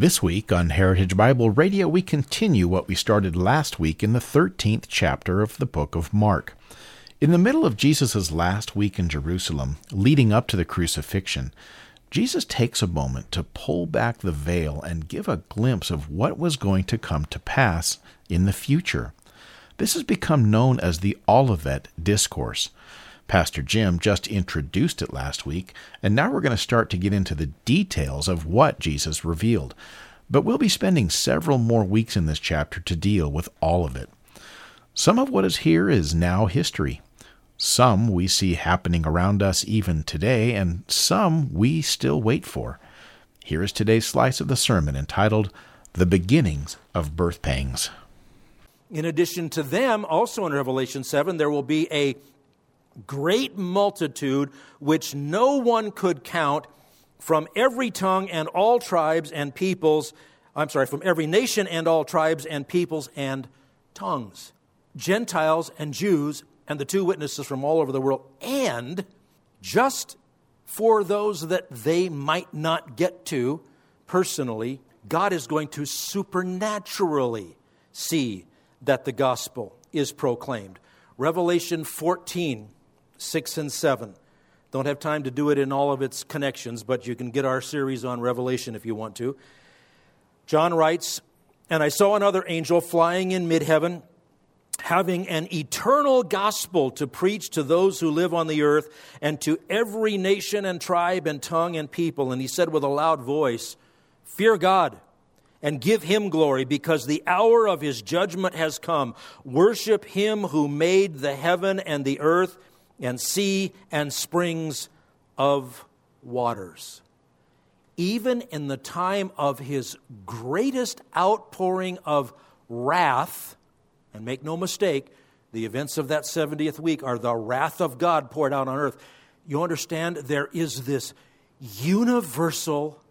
This week on Heritage Bible Radio, we continue what we started last week in the 13th chapter of the book of Mark. In the middle of Jesus' last week in Jerusalem, leading up to the crucifixion, Jesus takes a moment to pull back the veil and give a glimpse of what was going to come to pass in the future. This has become known as the Olivet Discourse. Pastor Jim just introduced it last week, and now we're going to start to get into the details of what Jesus revealed. But we'll be spending several more weeks in this chapter to deal with all of it. Some of what is here is now history. Some we see happening around us even today, and some we still wait for. Here is today's slice of the sermon entitled The Beginnings of Birth Pangs. In addition to them, also in Revelation 7, there will be a great multitude which no one could count from every tongue and all tribes and peoples. I'm sorry, from every nation and all tribes and peoples and tongues. Gentiles and Jews and the two witnesses from all over the world. And just for those that they might not get to personally, God is going to supernaturally see that the gospel is proclaimed. Revelation 14 6 and 7. Don't have time to do it in all of its connections, but you can get our series on Revelation if you want to. John writes, And I saw another angel flying in mid heaven, having an eternal gospel to preach to those who live on the earth and to every nation and tribe and tongue and people. And he said with a loud voice, Fear God and give him glory because the hour of his judgment has come. Worship him who made the heaven and the earth and sea and springs of waters. Even in the time of his greatest outpouring of wrath, and make no mistake, the events of that 70th week are the wrath of God poured out on earth. You understand, there is this universal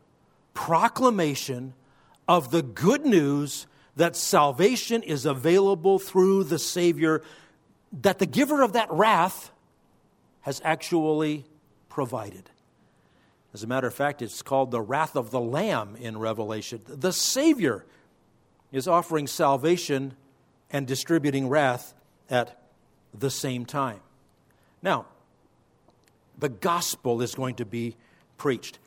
proclamation of the good news that salvation is available through the Savior, that the giver of that wrath has actually provided. As a matter of fact, it's called the wrath of the Lamb in Revelation. The Savior is offering salvation and distributing wrath at the same time. Now, the gospel is going to be preached.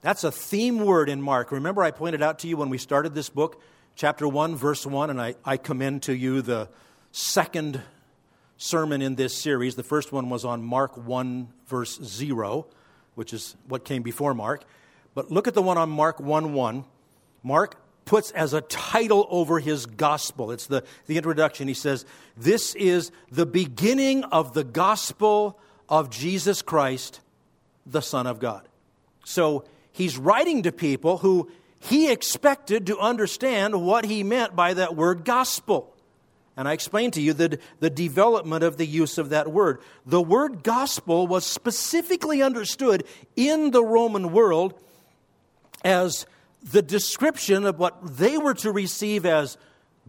That's a theme word in Mark. Remember, I pointed out to you when we started this book, chapter 1, verse 1, and I, I commend to you the second sermon in this series. The first one was on Mark 1, verse 0, which is what came before Mark. But look at the one on Mark 1 1. Mark puts as a title over his gospel. It's the, the introduction. He says, This is the beginning of the gospel of Jesus Christ, the Son of God. So he's writing to people who he expected to understand what he meant by that word gospel. And I explained to you the, the development of the use of that word. The word gospel was specifically understood in the Roman world as the description of what they were to receive as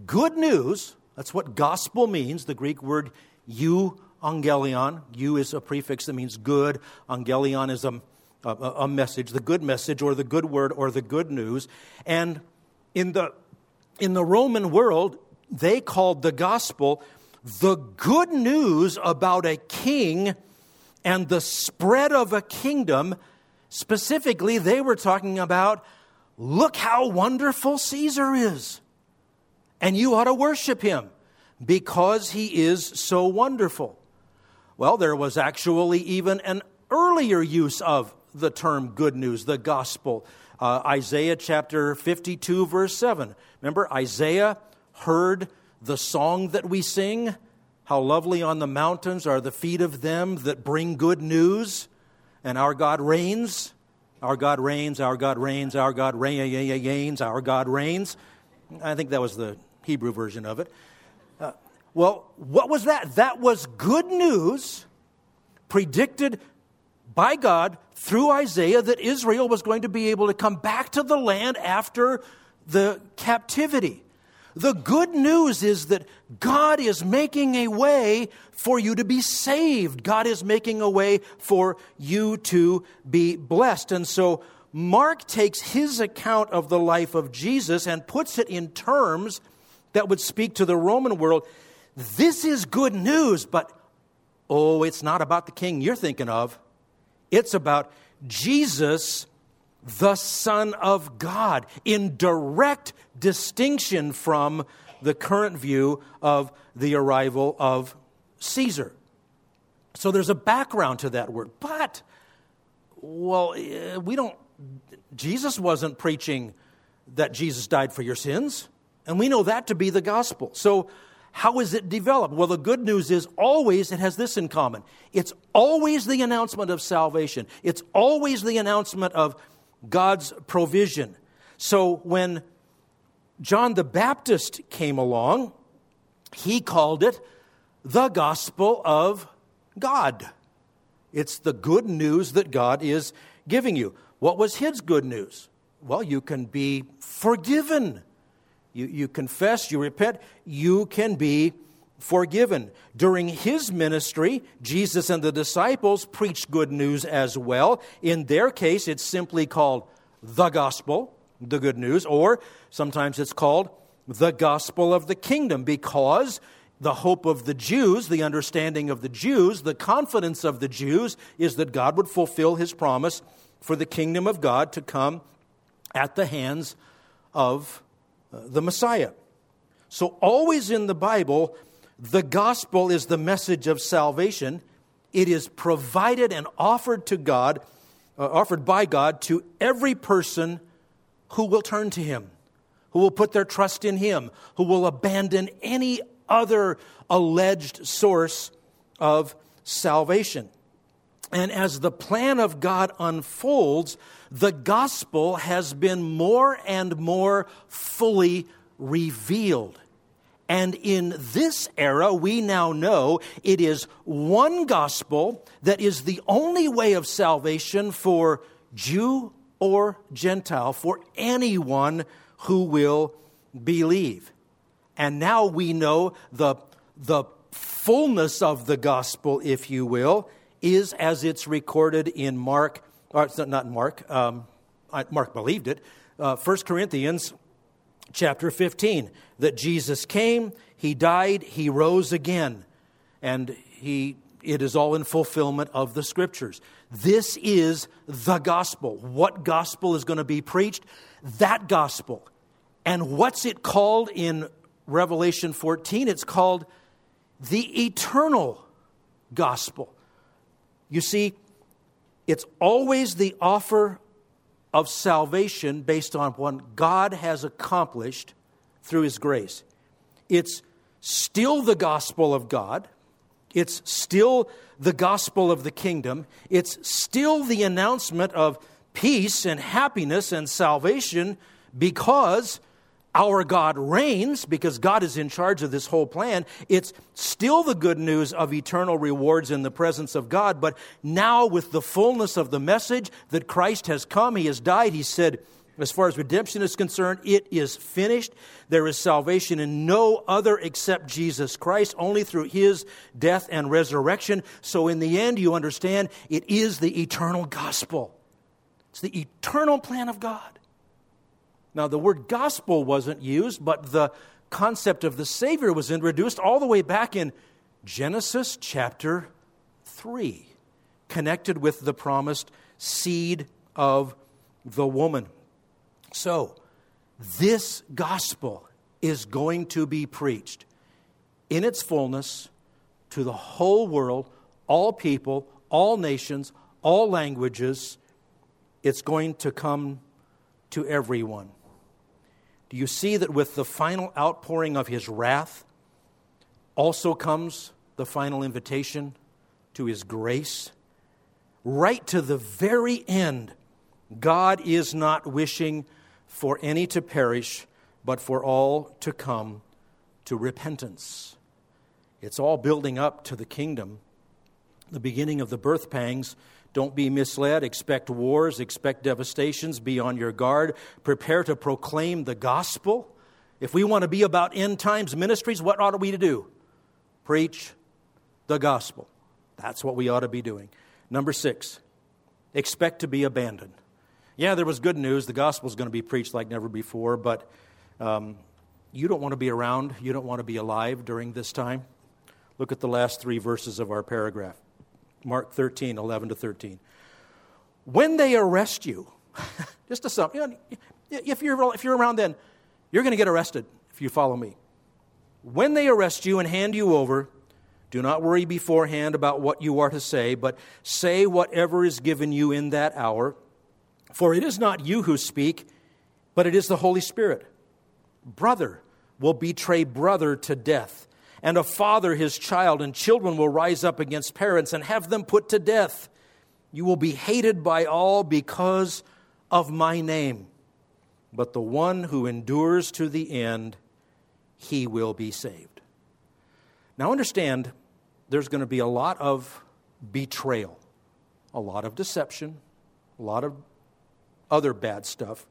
good news. That's what gospel means, the Greek word eu angelion. Eu is a prefix that means good, angelion is a, a, a message, the good message or the good word or the good news. And in the, in the Roman world, they called the gospel the good news about a king and the spread of a kingdom. Specifically, they were talking about look how wonderful Caesar is. And you ought to worship him because he is so wonderful. Well, there was actually even an earlier use of the term good news, the gospel. Uh, Isaiah chapter 52, verse 7. Remember, Isaiah heard the song that we sing? How lovely on the mountains are the feet of them that bring good news. And our God reigns. Our God reigns, our God reigns, our God reigns, our God reigns. I think that was the Hebrew version of it. Uh, well, what was that? That was good news predicted by God through Isaiah that Israel was going to be able to come back to the land after the captivity. The good news is that God is making a way for you to be saved. God is making a way for you to be blessed. And so Mark takes his account of the life of Jesus and puts it in terms that would speak to the Roman world. This is good news, but oh, it's not about the king you're thinking of. It's about Jesus the Son of God, in direct distinction from the current view of the arrival of Caesar. So there's a background to that word. But, well, eh, we don't, Jesus wasn't preaching that Jesus died for your sins, and we know that to be the gospel. So, how is it developed? Well, the good news is always it has this in common it's always the announcement of salvation, it's always the announcement of God's provision. So when John the Baptist came along, he called it the gospel of God. It's the good news that God is giving you. What was his good news? Well, you can be forgiven. You, you confess, you repent, you can be forgiven. During his ministry, Jesus and the disciples preached good news as well. In their case, it's simply called the gospel, the good news, or sometimes it's called the gospel of the kingdom because the hope of the Jews, the understanding of the Jews, the confidence of the Jews is that God would fulfill his promise for the kingdom of God to come at the hands of uh, the Messiah. So, always in the Bible, the gospel is the message of salvation. It is provided and offered to God, uh, offered by God to every person who will turn to Him, who will put their trust in Him, who will abandon any other alleged source of salvation. And as the plan of God unfolds, the gospel has been more and more fully revealed. And in this era, we now know it is one gospel that is the only way of salvation for Jew or Gentile, for anyone who will believe. And now we know the, the fullness of the gospel, if you will, is as it's recorded in Mark, or it's not Mark, um, Mark believed it, uh, 1 Corinthians chapter 15 that Jesus came, he died, he rose again, and he it is all in fulfillment of the scriptures. This is the gospel. What gospel is going to be preached? That gospel. And what's it called in Revelation 14? It's called the eternal gospel. You see, it's always the offer of salvation based on what God has accomplished through His grace. It's still the gospel of God. It's still the gospel of the kingdom. It's still the announcement of peace and happiness and salvation because our God reigns because God is in charge of this whole plan. It's still the good news of eternal rewards in the presence of God, but now with the fullness of the message that Christ has come, He has died, He said, as far as redemption is concerned, it is finished. There is salvation in no other except Jesus Christ, only through his death and resurrection. So, in the end, you understand it is the eternal gospel. It's the eternal plan of God. Now, the word gospel wasn't used, but the concept of the Savior was introduced all the way back in Genesis chapter 3, connected with the promised seed of the woman. So, this gospel is going to be preached in its fullness to the whole world, all people, all nations, all languages. It's going to come to everyone. Do you see that with the final outpouring of his wrath also comes the final invitation to his grace? Right to the very end, God is not wishing for any to perish, but for all to come to repentance. It's all building up to the kingdom, the beginning of the birth pangs. Don't be misled. Expect wars, expect devastations. Be on your guard. Prepare to proclaim the gospel. If we want to be about end times ministries, what ought we to do? Preach the gospel. That's what we ought to be doing. Number six, expect to be abandoned. Yeah, there was good news. The gospel is going to be preached like never before, but um, you don't want to be around. You don't want to be alive during this time. Look at the last three verses of our paragraph Mark 13, 11 to 13. When they arrest you, just a sum, you know, if, you're, if you're around then, you're going to get arrested if you follow me. When they arrest you and hand you over, do not worry beforehand about what you are to say, but say whatever is given you in that hour. For it is not you who speak, but it is the Holy Spirit. Brother will betray brother to death and a father his child, and children will rise up against parents and have them put to death. You will be hated by all because of my name. But the one who endures to the end, he will be saved. Now, understand, there's going to be a lot of betrayal, a lot of deception, a lot of other bad stuff.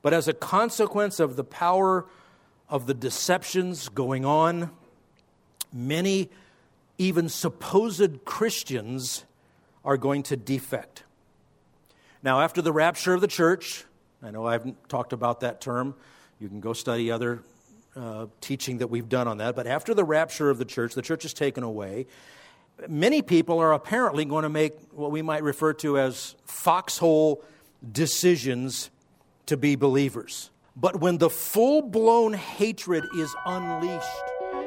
But as a consequence of the power of the deceptions going on many, even supposed Christians, are going to defect. Now, after the rapture of the church, I know I haven't talked about that term. You can go study other uh, teaching that we've done on that. But after the rapture of the church, the church is taken away. Many people are apparently going to make what we might refer to as foxhole decisions to be believers. But when the full blown hatred is unleashed,